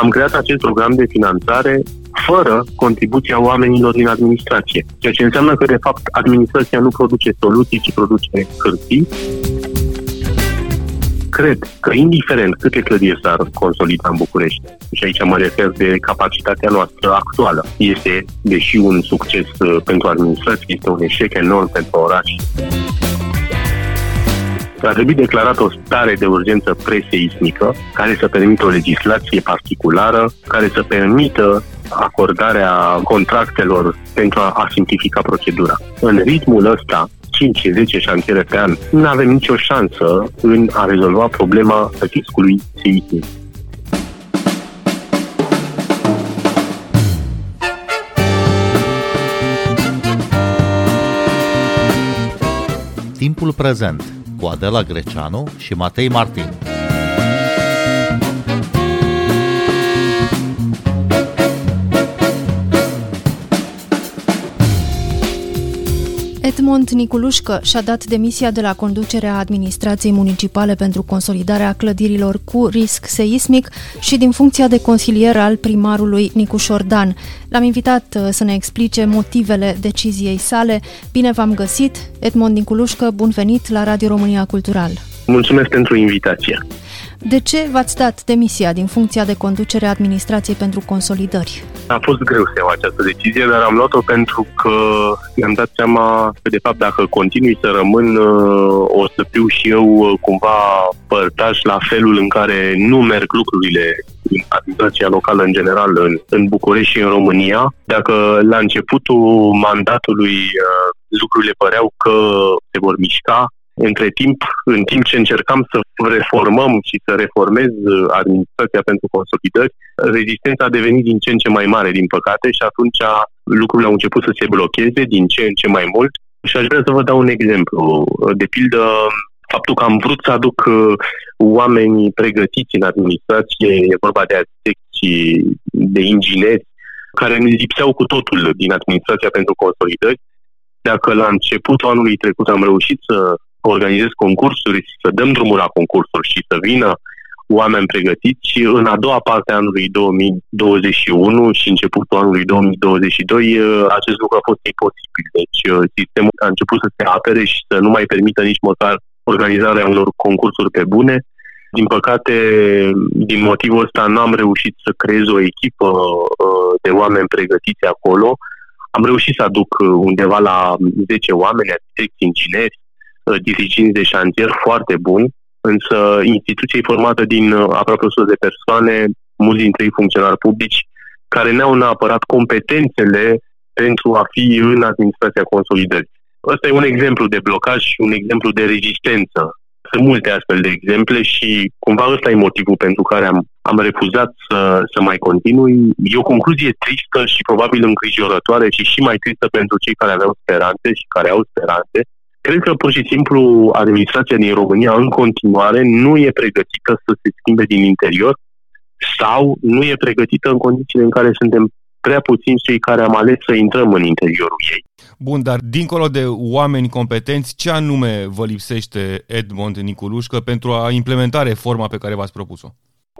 Am creat acest program de finanțare fără contribuția oamenilor din administrație, ceea ce înseamnă că, de fapt, administrația nu produce soluții, ci produce hârtii. Cred că, indiferent câte clădiri s-ar consolida în București, și aici mă refer de capacitatea noastră actuală, este, deși un succes uh, pentru administrație, este un eșec enorm pentru oraș ar trebui declarat o stare de urgență preseismică care să permită o legislație particulară, care să permită acordarea contractelor pentru a, a simplifica procedura. În ritmul ăsta, 5-10 șantiere pe an, nu avem nicio șansă în a rezolva problema riscului seismic. Timpul prezent cu Adela Greceanu și Matei Martin. Edmond Niculușcă și-a dat demisia de la conducerea administrației municipale pentru consolidarea clădirilor cu risc seismic și din funcția de consilier al primarului Nicu Șordan. L-am invitat uh, să ne explice motivele deciziei sale. Bine v-am găsit! Edmond Niculușcă, bun venit la Radio România Cultural! Mulțumesc pentru invitație! De ce v-ați dat demisia din funcția de conducere a administrației pentru consolidări? A fost greu să iau această decizie, dar am luat-o pentru că mi-am dat seama că, de fapt, dacă continui să rămân, uh, o să fiu și eu uh, cumva părtaș la felul în care nu merg lucrurile în administrația locală în general în, în București și în România. Dacă la începutul mandatului uh, lucrurile păreau că se vor mișca, între timp, în timp ce încercam să reformăm și să reformez uh, administrația pentru consolidări, rezistența a devenit din ce în ce mai mare, din păcate, și atunci lucrurile au început să se blocheze din ce în ce mai mult. Și aș vrea să vă dau un exemplu. De pildă, faptul că am vrut să aduc uh, oameni pregătiți în administrație, e vorba de arhitecți, de ingineri, care ne lipseau cu totul din administrația pentru consolidări. Dacă la începutul anului trecut am reușit să organizez concursuri, să dăm drumul la concursuri și să vină oameni pregătiți. În a doua parte a anului 2021 și începutul anului 2022, uh, acest lucru a fost imposibil. Deci uh, sistemul a început să se apere și să nu mai permită nici măcar organizarea unor concursuri pe bune. Din păcate, din motivul ăsta, n-am reușit să creez o echipă uh, de oameni pregătiți acolo. Am reușit să aduc undeva la 10 oameni, arhitecți, ingineri, Uh, diriginți de șantier foarte bun, însă instituția e formată din uh, aproape 100 de persoane, mulți dintre ei funcționari publici, care n-au neapărat competențele pentru a fi în administrația consolidării. Ăsta e un exemplu de blocaj și un exemplu de rezistență. Sunt multe astfel de exemple și cumva ăsta e motivul pentru care am, am refuzat să, să mai continui. E o concluzie tristă și probabil îngrijorătoare și și mai tristă pentru cei care aveau speranțe și care au speranțe, Cred că pur și simplu administrația din România în continuare nu e pregătită să se schimbe din interior sau nu e pregătită în condițiile în care suntem prea puțini cei care am ales să intrăm în interiorul ei. Bun, dar dincolo de oameni competenți, ce anume vă lipsește Edmond Niculușcă pentru a implementa reforma pe care v-ați propus-o?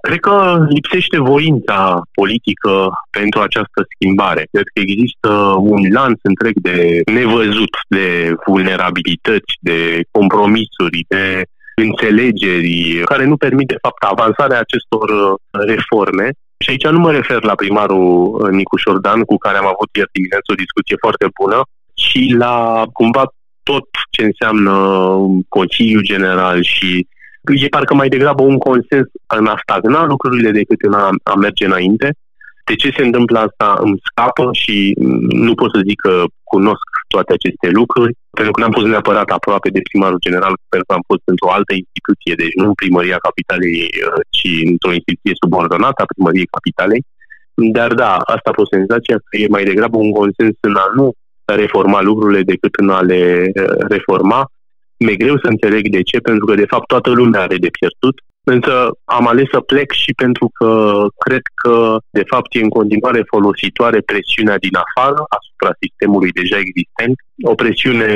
Cred că lipsește voința politică pentru această schimbare. Cred că există un lanț întreg de nevăzut, de vulnerabilități, de compromisuri, de înțelegeri care nu permit, de fapt, avansarea acestor uh, reforme. Și aici nu mă refer la primarul uh, Nicu Șordan, cu care am avut ieri dimineață o discuție foarte bună, ci la cumva tot ce înseamnă Consiliul General și e parcă mai degrabă un consens în a stagna lucrurile decât în a, a merge înainte. De ce se întâmplă asta îmi scapă și nu pot să zic că cunosc toate aceste lucruri, pentru că n-am fost neapărat aproape de primarul general, pentru că am fost într-o altă instituție, deci nu în primăria capitalei, uh, ci într-o instituție subordonată a primăriei capitalei. Dar da, asta a fost senzația că e mai degrabă un consens în a nu reforma lucrurile decât în a le uh, reforma mi-e greu să înțeleg de ce, pentru că de fapt toată lumea are de pierdut, însă am ales să plec și pentru că cred că de fapt e în continuare folositoare presiunea din afară asupra sistemului deja existent, o presiune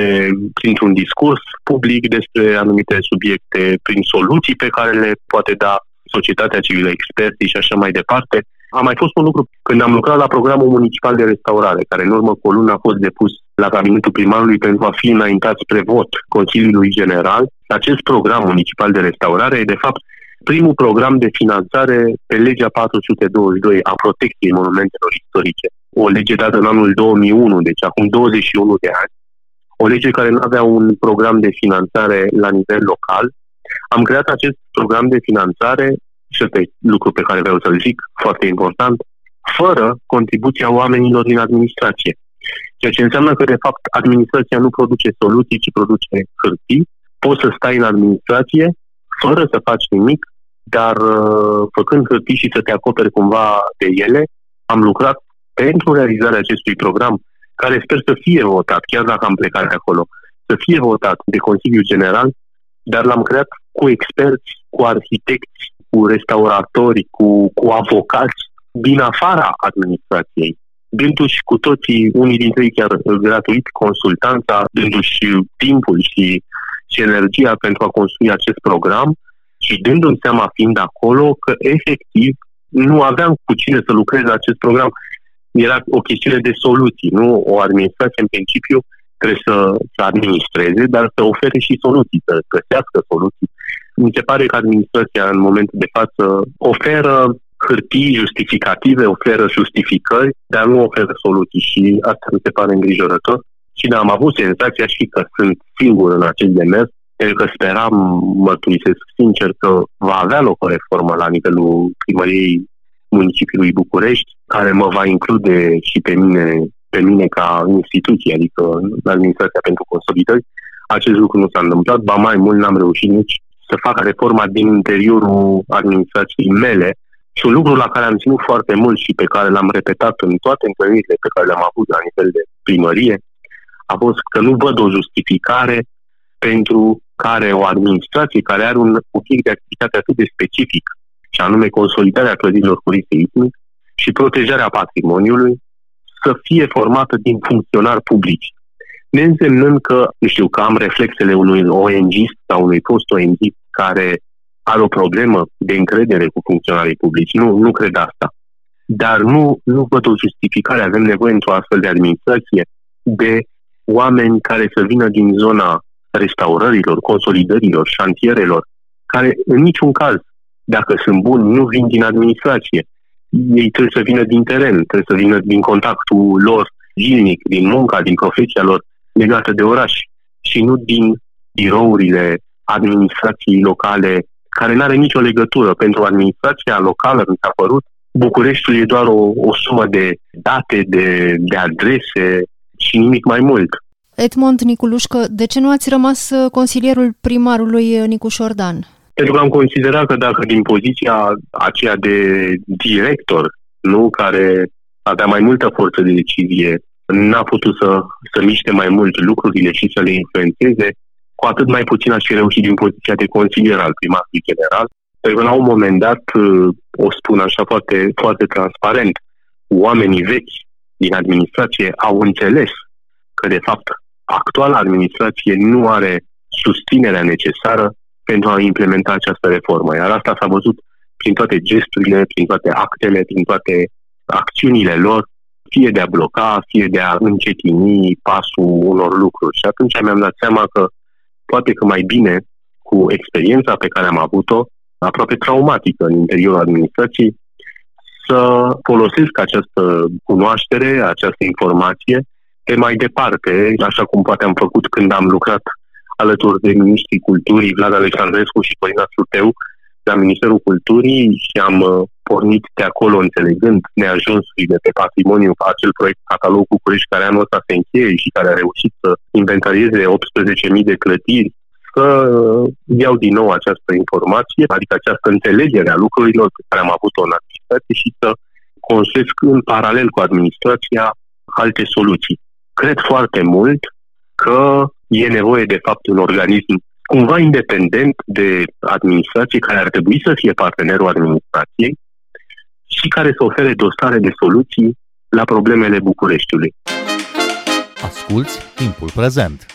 printr-un discurs public despre anumite subiecte, prin soluții pe care le poate da societatea civilă, experții și așa mai departe. A mai fost un lucru când am lucrat la programul municipal de restaurare, care în urmă cu o lună a fost depus la cabinetul primarului pentru a fi înaintat spre vot Consiliului General. Acest program municipal de restaurare e, de fapt, primul program de finanțare pe legea 422 a protecției monumentelor istorice. O lege dată în anul 2001, deci acum 21 de ani. O lege care nu avea un program de finanțare la nivel local. Am creat acest program de finanțare, și ăsta e lucru pe care vreau să-l zic, foarte important, fără contribuția oamenilor din administrație. Ceea ce înseamnă că, de fapt, administrația nu produce soluții, ci produce hârtii. Poți să stai în administrație fără să faci nimic, dar uh, făcând hârtii și să te acoperi cumva de ele, am lucrat pentru realizarea acestui program, care sper să fie votat, chiar dacă am plecat de acolo, să fie votat de Consiliul General, dar l-am creat cu experți, cu arhitecți, cu restauratori, cu, cu avocați din afara administrației dându-și cu toții, unii dintre ei chiar gratuit, consultanța, dându-și timpul și, și energia pentru a construi acest program și dându-mi seama, fiind acolo, că efectiv nu aveam cu cine să lucrez la acest program. Era o chestiune de soluții, nu? O administrație, în principiu, trebuie să, să administreze, dar să ofere și soluții, să găsească soluții. Mi se pare că administrația, în momentul de față, oferă hârtii justificative, oferă justificări, dar nu oferă soluții și asta mi se pare îngrijorător. Și da, am avut senzația și că sunt singur în acest demers, pentru că speram, mărturisesc sincer, că va avea loc o reformă la nivelul primăriei municipiului București, care mă va include și pe mine, pe mine ca instituție, adică în administrația pentru consolidări. Acest lucru nu s-a întâmplat, ba mai mult n-am reușit nici să fac reforma din interiorul administrației mele, și un lucru la care am ținut foarte mult și pe care l-am repetat în toate întâlnirile pe care le-am avut la nivel de primărie, a fost că nu văd o justificare pentru care o administrație care are un obiect de activitate atât de specific, și anume consolidarea clădirilor cu risc seismic și protejarea patrimoniului, să fie formată din funcționari publici. Ne însemnând că, nu știu, că am reflexele unui ONG sau unui post ONG care are o problemă de încredere cu funcționarii publici. Nu, nu cred asta. Dar nu, nu văd o justificare. Avem nevoie într-o astfel de administrație de oameni care să vină din zona restaurărilor, consolidărilor, șantierelor, care în niciun caz, dacă sunt buni, nu vin din administrație. Ei trebuie să vină din teren, trebuie să vină din contactul lor zilnic, din munca, din profesia lor legată de oraș și nu din birourile administrației locale care nu are nicio legătură. Pentru administrația locală, mi s-a părut, Bucureștiul e doar o, o sumă de date, de, de adrese și nimic mai mult. Edmond Niculușcă, de ce nu ați rămas uh, consilierul primarului uh, Nicuș Șordan? Pentru că am considerat că dacă din poziția aceea de director, nu care avea mai multă forță de decizie, n-a putut să, să miște mai mult lucrurile și să le influențeze, cu atât mai puțin aș fi reușit din poziția de consilier al primarului general, pentru că la un moment dat, uh, o spun așa foarte, foarte transparent, oamenii vechi din administrație au înțeles că, de fapt, actuala administrație nu are susținerea necesară pentru a implementa această reformă. Iar asta s-a văzut prin toate gesturile, prin toate actele, prin toate acțiunile lor, fie de a bloca, fie de a încetini pasul unor lucruri. Și atunci mi-am dat seama că poate că mai bine cu experiența pe care am avut-o, aproape traumatică în interiorul administrației, să folosesc această cunoaștere, această informație pe mai departe, așa cum poate am făcut când am lucrat alături de ministrii culturii, Vlad Alexandrescu și Corina Surteu, la Ministerul Culturii și am uh, pornit de acolo înțelegând neajunsurile pe patrimoniu, acel proiect Catalog București care anul ăsta se încheie și care a reușit să inventarieze 18.000 de clădiri, să iau din nou această informație, adică această înțelegere a lucrurilor pe care am avut-o în administrație și să construiesc în paralel cu administrația alte soluții. Cred foarte mult că e nevoie de fapt un organism cumva independent de administrație, care ar trebui să fie partenerul administrației și care să ofere dosare de soluții la problemele Bucureștiului. Asculți timpul prezent!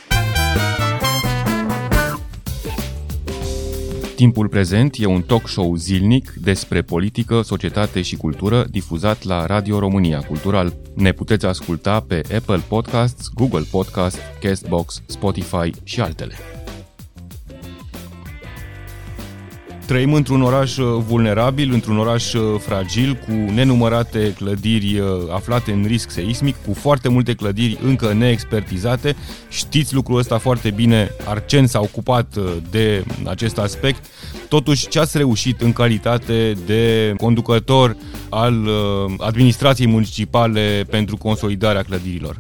Timpul prezent e un talk show zilnic despre politică, societate și cultură difuzat la Radio România Cultural. Ne puteți asculta pe Apple Podcasts, Google Podcasts, Castbox, Spotify și altele. Trăim într-un oraș uh, vulnerabil, într-un oraș uh, fragil, cu nenumărate clădiri uh, aflate în risc seismic, cu foarte multe clădiri încă neexpertizate. Știți lucrul ăsta foarte bine, Arcen s-a ocupat de acest aspect. Totuși, ce ați reușit în calitate de conducător al administrației municipale pentru consolidarea clădirilor?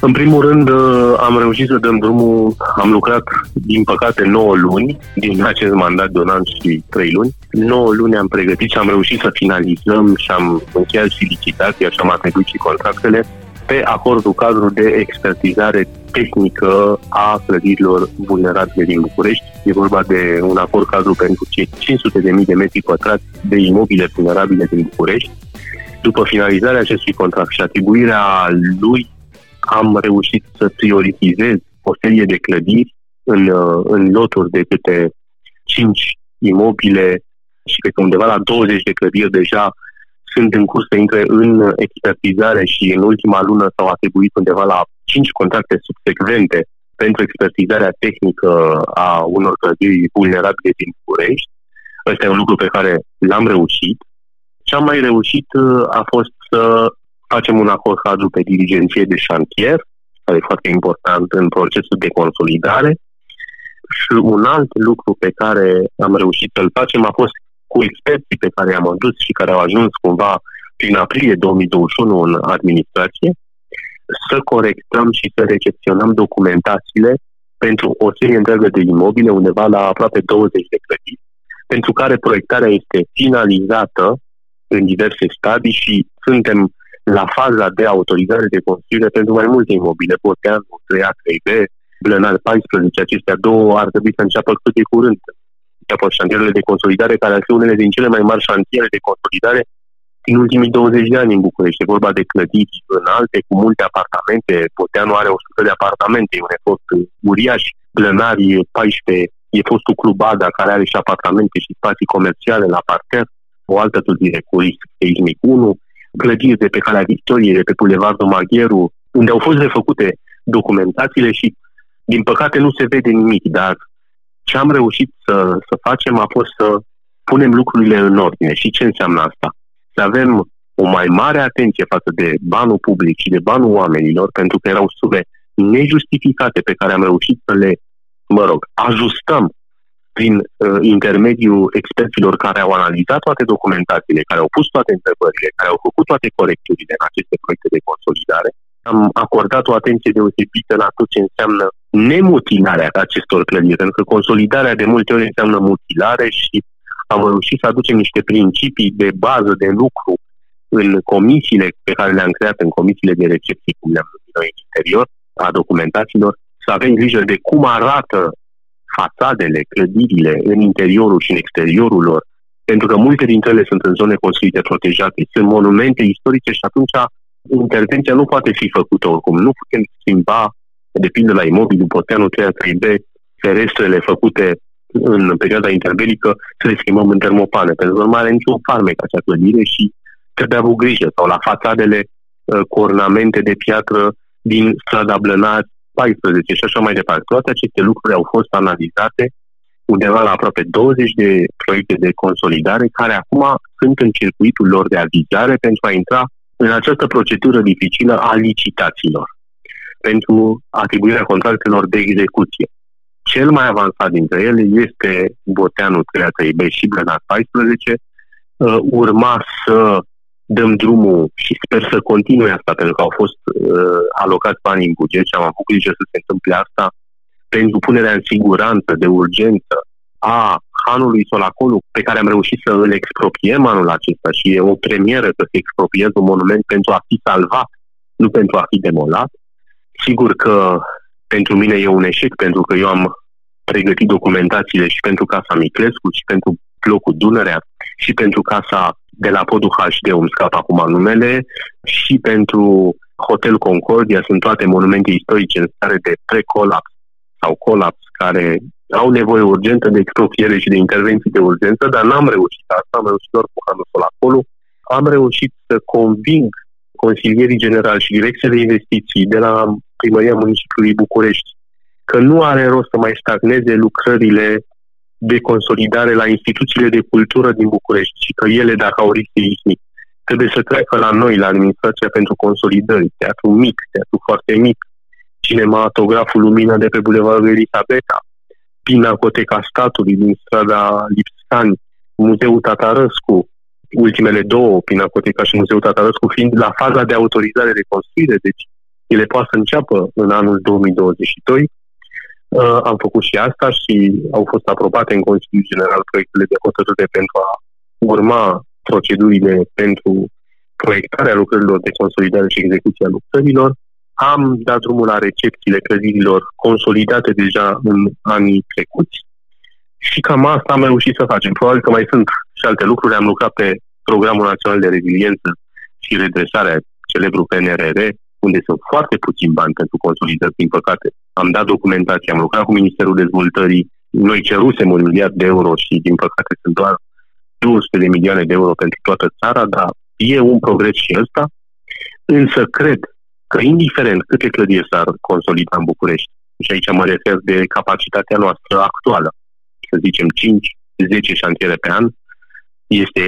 În primul rând, uh, am reușit să dăm drumul, am lucrat, din păcate, 9 luni din acest mandat de un an și 3 luni. 9 luni am pregătit și am reușit să finalizăm și am încheiat și licitația și am atribuit și contractele pe acordul cadru de expertizare tehnică a clădirilor vulnerabile din București. E vorba de un acord cadru pentru cei 500.000 de metri pătrați de imobile vulnerabile din București. După finalizarea acestui contract și atribuirea lui am reușit să prioritizez o serie de clădiri în, uh, în loturi de câte 5 imobile și cred că undeva la 20 de clădiri deja sunt în curs să intre în expertizare și în ultima lună s-au atribuit undeva la 5 contracte subsecvente pentru expertizarea tehnică a unor clădiri vulnerabile din București. Ăsta e un lucru pe care l-am reușit. Ce am mai reușit uh, a fost să facem un acord cadru pe dirigenție de șantier, care e foarte important în procesul de consolidare. Și un alt lucru pe care am reușit să-l facem a fost cu experții pe care i-am adus și care au ajuns cumva prin aprilie 2021 în administrație, să corectăm și să recepționăm documentațiile pentru o serie întreagă de imobile, undeva la aproape 20 de clădiri, pentru care proiectarea este finalizată în diverse stadii și suntem la faza de autorizare de construire pentru mai multe imobile, Boteanu, 3A, 3B, Blănar 14, acestea două ar trebui să înceapă cât de curând. Înceapă șantierele de consolidare, care ar fi unele din cele mai mari șantiere de consolidare din ultimii 20 de ani în București. E vorba de clădiri înalte, cu multe apartamente. Boteanu are 100 de apartamente, e un efort uriaș. Blănari 14, e fostul Club Ada, care are și apartamente și spații comerciale la parter, o altă clădire cu risc seismic 1 clădiri de pe calea Victoriei, de pe Bulevardul Magheru, unde au fost refăcute documentațiile și, din păcate, nu se vede nimic, dar ce am reușit să, să facem a fost să punem lucrurile în ordine. Și ce înseamnă asta? Să avem o mai mare atenție față de banul public și de banul oamenilor, pentru că erau sume nejustificate pe care am reușit să le, mă rog, ajustăm prin uh, intermediul experților care au analizat toate documentațiile, care au pus toate întrebările, care au făcut toate corecturile în aceste proiecte de consolidare, am acordat o atenție deosebită la tot ce înseamnă nemutilarea acestor clădiri, pentru că consolidarea de multe ori înseamnă mutilare și am reușit să aducem niște principii de bază de lucru în comisiile pe care le-am creat, în comisiile de recepție, cum le-am numit noi în interior, a documentațiilor, să avem grijă de cum arată fațadele, clădirile în interiorul și în exteriorul lor, pentru că multe dintre ele sunt în zone construite protejate, sunt monumente istorice și atunci intervenția nu poate fi făcută oricum. Nu putem schimba, de pildă la imobiliul Poteanu 3 b ferestrele făcute în perioada interbelică să le schimbăm în termopane, pentru că nu mai are niciun farmec acea clădire și trebuie avut grijă. Sau la fațadele uh, cu ornamente de piatră din strada Blănați, 14 și așa mai departe. Toate aceste lucruri au fost analizate undeva la aproape 20 de proiecte de consolidare care acum sunt în circuitul lor de avizare pentru a intra în această procedură dificilă a licitațiilor pentru atribuirea contractelor de execuție. Cel mai avansat dintre ele este Boteanu 3 b și Blenat 14, uh, urma să dăm drumul și sper să continue asta, pentru că au fost uh, alocați bani în buget și am avut grijă să se întâmple asta pentru punerea în siguranță de urgență a hanului Solacolu, pe care am reușit să îl expropiem anul acesta și e o premieră să se expropieze un monument pentru a fi salvat, nu pentru a fi demolat. Sigur că pentru mine e un eșec, pentru că eu am pregătit documentațiile și pentru Casa Miclescu și pentru blocul Dunărea și pentru Casa de la podul HD, îmi scap acum numele, și pentru Hotel Concordia sunt toate monumente istorice în stare de pre-colaps sau colaps care au nevoie urgentă de expropriere și de intervenții de urgență, dar n-am reușit asta, am reușit doar cu Hanusul acolo. Am reușit să conving consilierii generali și direcția de investiții de la Primăria Municipiului București că nu are rost să mai stagneze lucrările de consolidare la instituțiile de cultură din București și că ele, dacă au risc seismic, trebuie să treacă la noi, la Administrația pentru Consolidări, teatru mic, teatru foarte mic, cinematograful Lumina de pe Bulevardul Elisabeta, Pinacoteca Statului din strada Lipscani, Muzeul Tatarăscu, ultimele două, Pinacoteca și Muzeul Tatarăscu, fiind la faza de autorizare de construire, deci ele poate să înceapă în anul 2022. Uh, am făcut și asta și au fost aprobate în Consiliul General proiectele de hotărâre pentru a urma procedurile pentru proiectarea lucrărilor de consolidare și execuție a lucrărilor. Am dat drumul la recepțiile clădirilor consolidate deja în anii trecuți și cam asta am reușit să facem. Probabil că mai sunt și alte lucruri. Am lucrat pe Programul Național de Reziliență și Redresarea, celebru PNRR, unde sunt foarte puțini bani pentru consolidări, din păcate. Am dat documentație, am lucrat cu Ministerul Dezvoltării, noi cerusem un miliard de euro și, din păcate, sunt doar 200 de milioane de euro pentru toată țara, dar e un progres și ăsta. Însă cred că indiferent câte clădiri s-ar consolida în București, și aici mă refer de capacitatea noastră actuală, să zicem 5-10 șantiere pe an, este,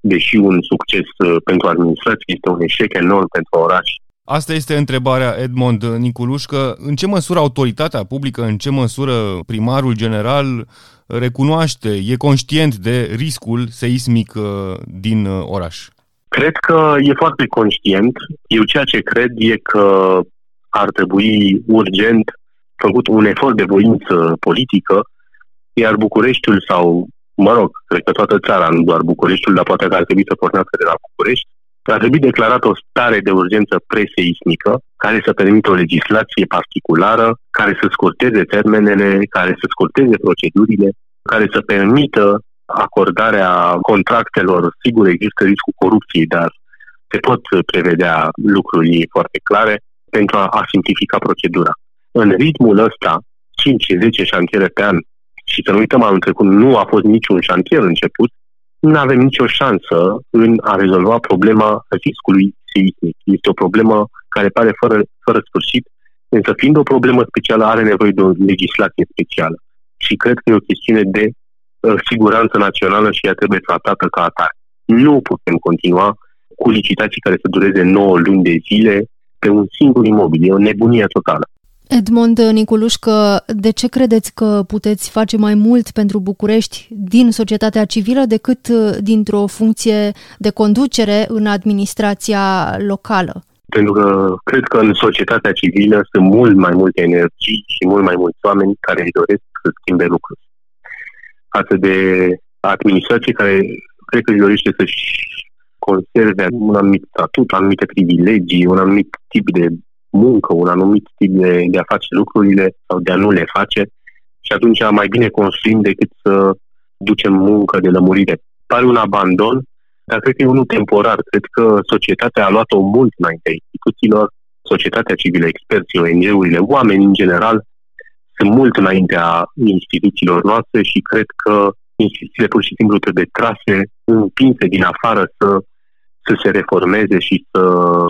deși un succes uh, pentru administrație, este un eșec enorm pentru oraș. Asta este întrebarea Edmond Niculușcă. În ce măsură autoritatea publică, în ce măsură primarul general recunoaște, e conștient de riscul seismic uh, din uh, oraș? Cred că e foarte conștient. Eu ceea ce cred e că ar trebui urgent făcut un efort de voință politică, iar Bucureștiul sau, mă rog, cred că toată țara, nu doar Bucureștiul, dar poate că ar trebui să pornească de la București, ar trebui declarat o stare de urgență preseismică care să permită o legislație particulară, care să scurteze termenele, care să scurteze procedurile, care să permită acordarea contractelor. Sigur, există riscul corupției, dar se pot prevedea lucruri foarte clare pentru a, a simplifica procedura. În ritmul ăsta, 5-10 șantiere pe an, și să nu uităm, anul trecut nu a fost niciun șantier început, nu avem nicio șansă în a rezolva problema riscului seismic. Este o problemă care pare fără, fără sfârșit, însă fiind o problemă specială, are nevoie de o legislație specială. Și cred că e o chestiune de uh, siguranță națională și ea trebuie tratată ca atare. Nu putem continua cu licitații care să dureze 9 luni de zile pe un singur imobil. E o nebunie totală. Edmond Niculușcă, de ce credeți că puteți face mai mult pentru București din societatea civilă decât uh, dintr-o funcție de conducere în administrația locală? Pentru că cred că în societatea civilă sunt mult mai multe energii și mult mai mulți oameni care își doresc să schimbe lucruri. Față de administrație care cred că își dorește să-și conserve un anumit statut, anumite privilegii, un anumit tip de muncă, un anumit tip de, de a face lucrurile sau de a nu le face și atunci mai bine construim decât să ducem muncă de lămurire. Pare un abandon, dar cred că e unul temporar. Cred că societatea a luat-o mult înaintea instituțiilor, societatea civilă, experții, ONG-urile, oameni în general, sunt mult înaintea instituțiilor noastre și cred că instituțiile pur și simplu trebuie trase, împinse din afară să să se reformeze și să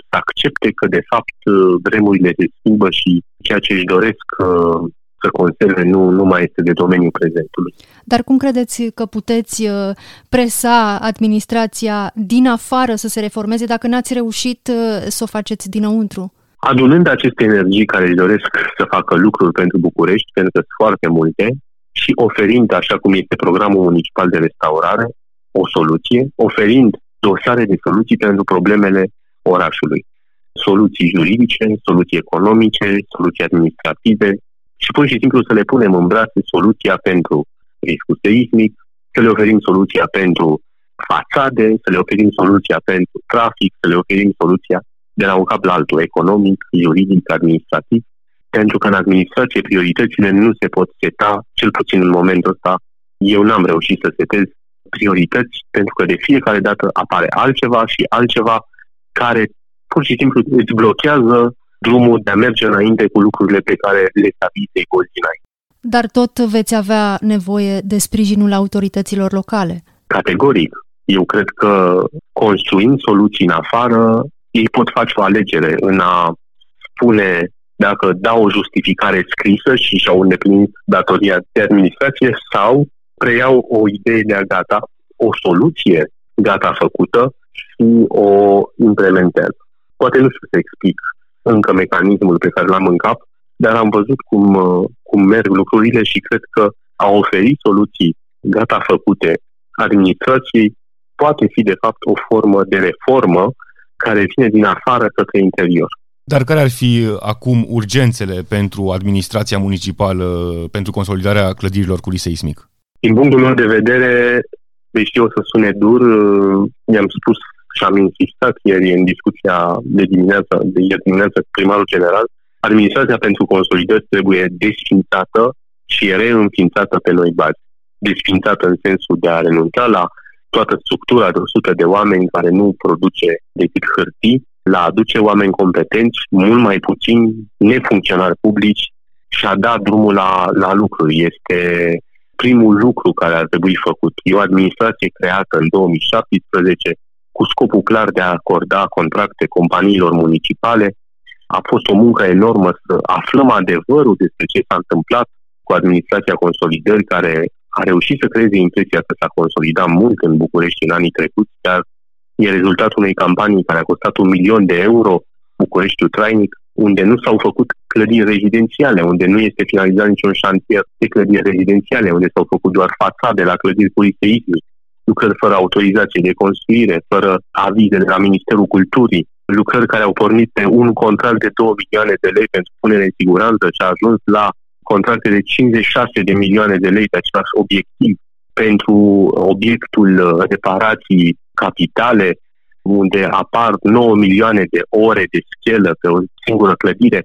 accepte că, de fapt, vremurile se schimbă și ceea ce își doresc uh, să conserve nu, nu mai este de domeniul prezentului. Dar cum credeți că puteți uh, presa administrația din afară să se reformeze dacă n-ați reușit uh, să o faceți dinăuntru? Adunând aceste energii care își doresc să facă lucruri pentru București, pentru că sunt foarte multe, și oferind, așa cum este programul municipal de restaurare, o soluție, oferind dosare de soluții pentru problemele orașului. Soluții juridice, soluții economice, soluții administrative și pur și simplu să le punem în brațe soluția pentru riscul seismic, să le oferim soluția pentru fațade, să le oferim soluția pentru trafic, să le oferim soluția de la un cap la altul, economic, juridic, administrativ, pentru că în administrație prioritățile nu se pot seta, cel puțin în momentul ăsta, eu n-am reușit să setez priorități, pentru că de fiecare dată apare altceva și altceva care pur și simplu îți blochează drumul de a merge înainte cu lucrurile pe care le stabise gozi înainte. Dar tot veți avea nevoie de sprijinul autorităților locale. Categoric. Eu cred că construind soluții în afară, ei pot face o alegere în a spune dacă dau o justificare scrisă și și-au îndeplinit datoria de administrație sau preiau o idee de a gata, o soluție gata făcută și o implementează. Poate nu știu să explic încă mecanismul pe care l-am în cap, dar am văzut cum, cum merg lucrurile și cred că a oferi soluții gata făcute administrației poate fi de fapt o formă de reformă care vine din afară către interior. Dar care ar fi acum urgențele pentru administrația municipală pentru consolidarea clădirilor cu risc seismic? Din punctul meu de vedere, deși o să sune dur, mi-am spus și am insistat ieri în discuția de dimineață, de ieri dimineață cu primarul general, administrația pentru consolidări trebuie desfințată și reînființată pe noi baze. Desfințată în sensul de a renunța la toată structura de 100 de oameni care nu produce decât hârtii, la aduce oameni competenți, mult mai puțini nefuncționari publici și a da drumul la, la lucruri. Este primul lucru care ar trebui făcut. E o administrație creată în 2017 cu scopul clar de a acorda contracte companiilor municipale. A fost o muncă enormă să aflăm adevărul despre ce s-a întâmplat cu administrația consolidării care a reușit să creeze impresia că s-a consolidat mult în București în anii trecuți, dar e rezultatul unei campanii care a costat un milion de euro, Bucureștiul trainic, unde nu s-au făcut clădiri rezidențiale, unde nu este finalizat niciun șantier de clădiri rezidențiale, unde s-au făcut doar fațade la clădiri cu seismic, lucrări fără autorizație de construire, fără avize de la Ministerul Culturii, lucrări care au pornit pe un contract de 2 milioane de lei pentru punere în siguranță și a ajuns la contracte de 56 de milioane de lei pe același obiectiv pentru obiectul reparații capitale, unde apar 9 milioane de ore de schelă pe o singură clădire.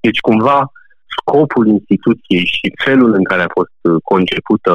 Deci, cumva, scopul instituției și felul în care a fost concepută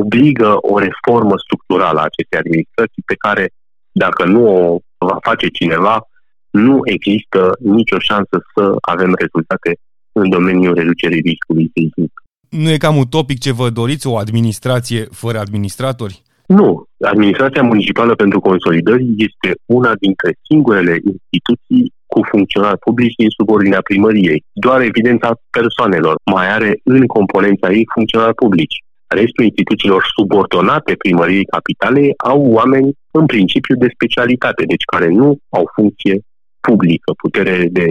obligă o reformă structurală a acestei administrații pe care, dacă nu o va face cineva, nu există nicio șansă să avem rezultate în domeniul reducerii riscului seismic. Nu e cam utopic ce vă doriți, o administrație fără administratori? Nu. Administrația municipală pentru consolidări este una dintre singurele instituții cu funcționari publici din subordinea primăriei. Doar evidența persoanelor mai are în componența ei funcționari publici. Restul instituțiilor subordonate primăriei capitalei au oameni în principiu de specialitate, deci care nu au funcție publică, putere de,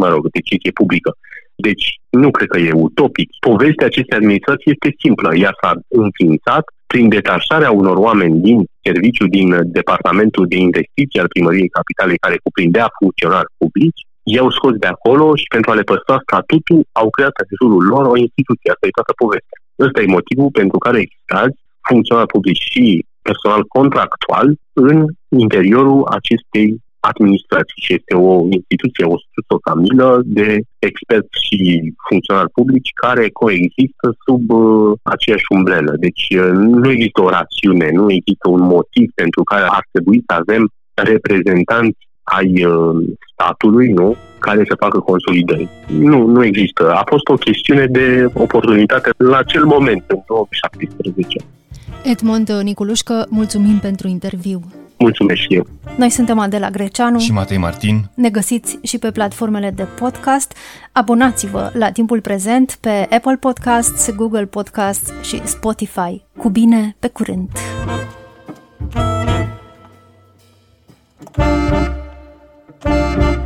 mă rog, decizie publică. Deci nu cred că e utopic. Povestea acestei administrații este simplă. Ea s-a înființat prin detașarea unor oameni din serviciu, din Departamentul de Investiții al Primăriei Capitalei, care cuprindea funcționari publici, i-au scos de acolo și pentru a le păstra statutul, au creat în jurul lor o instituție. Asta e toată povestea. Ăsta e motivul pentru care există funcționari publici și personal contractual în interiorul acestei administrații și este o instituție, o structură, o camilă de experți și funcționari publici care coexistă sub uh, aceeași umbrelă. Deci uh, nu există o rațiune, nu există un motiv pentru care ar trebui să avem reprezentanți ai uh, statului, nu? care să facă consolidări. Nu, nu există. A fost o chestiune de oportunitate la acel moment, în 2017. Edmond Niculușcă, mulțumim pentru interviu. Mulțumesc și eu. Noi suntem Adela Greceanu și Matei Martin. Ne găsiți și pe platformele de podcast. Abonați-vă la timpul prezent pe Apple Podcasts, Google Podcasts și Spotify. Cu bine, pe curând! thank you Thank you.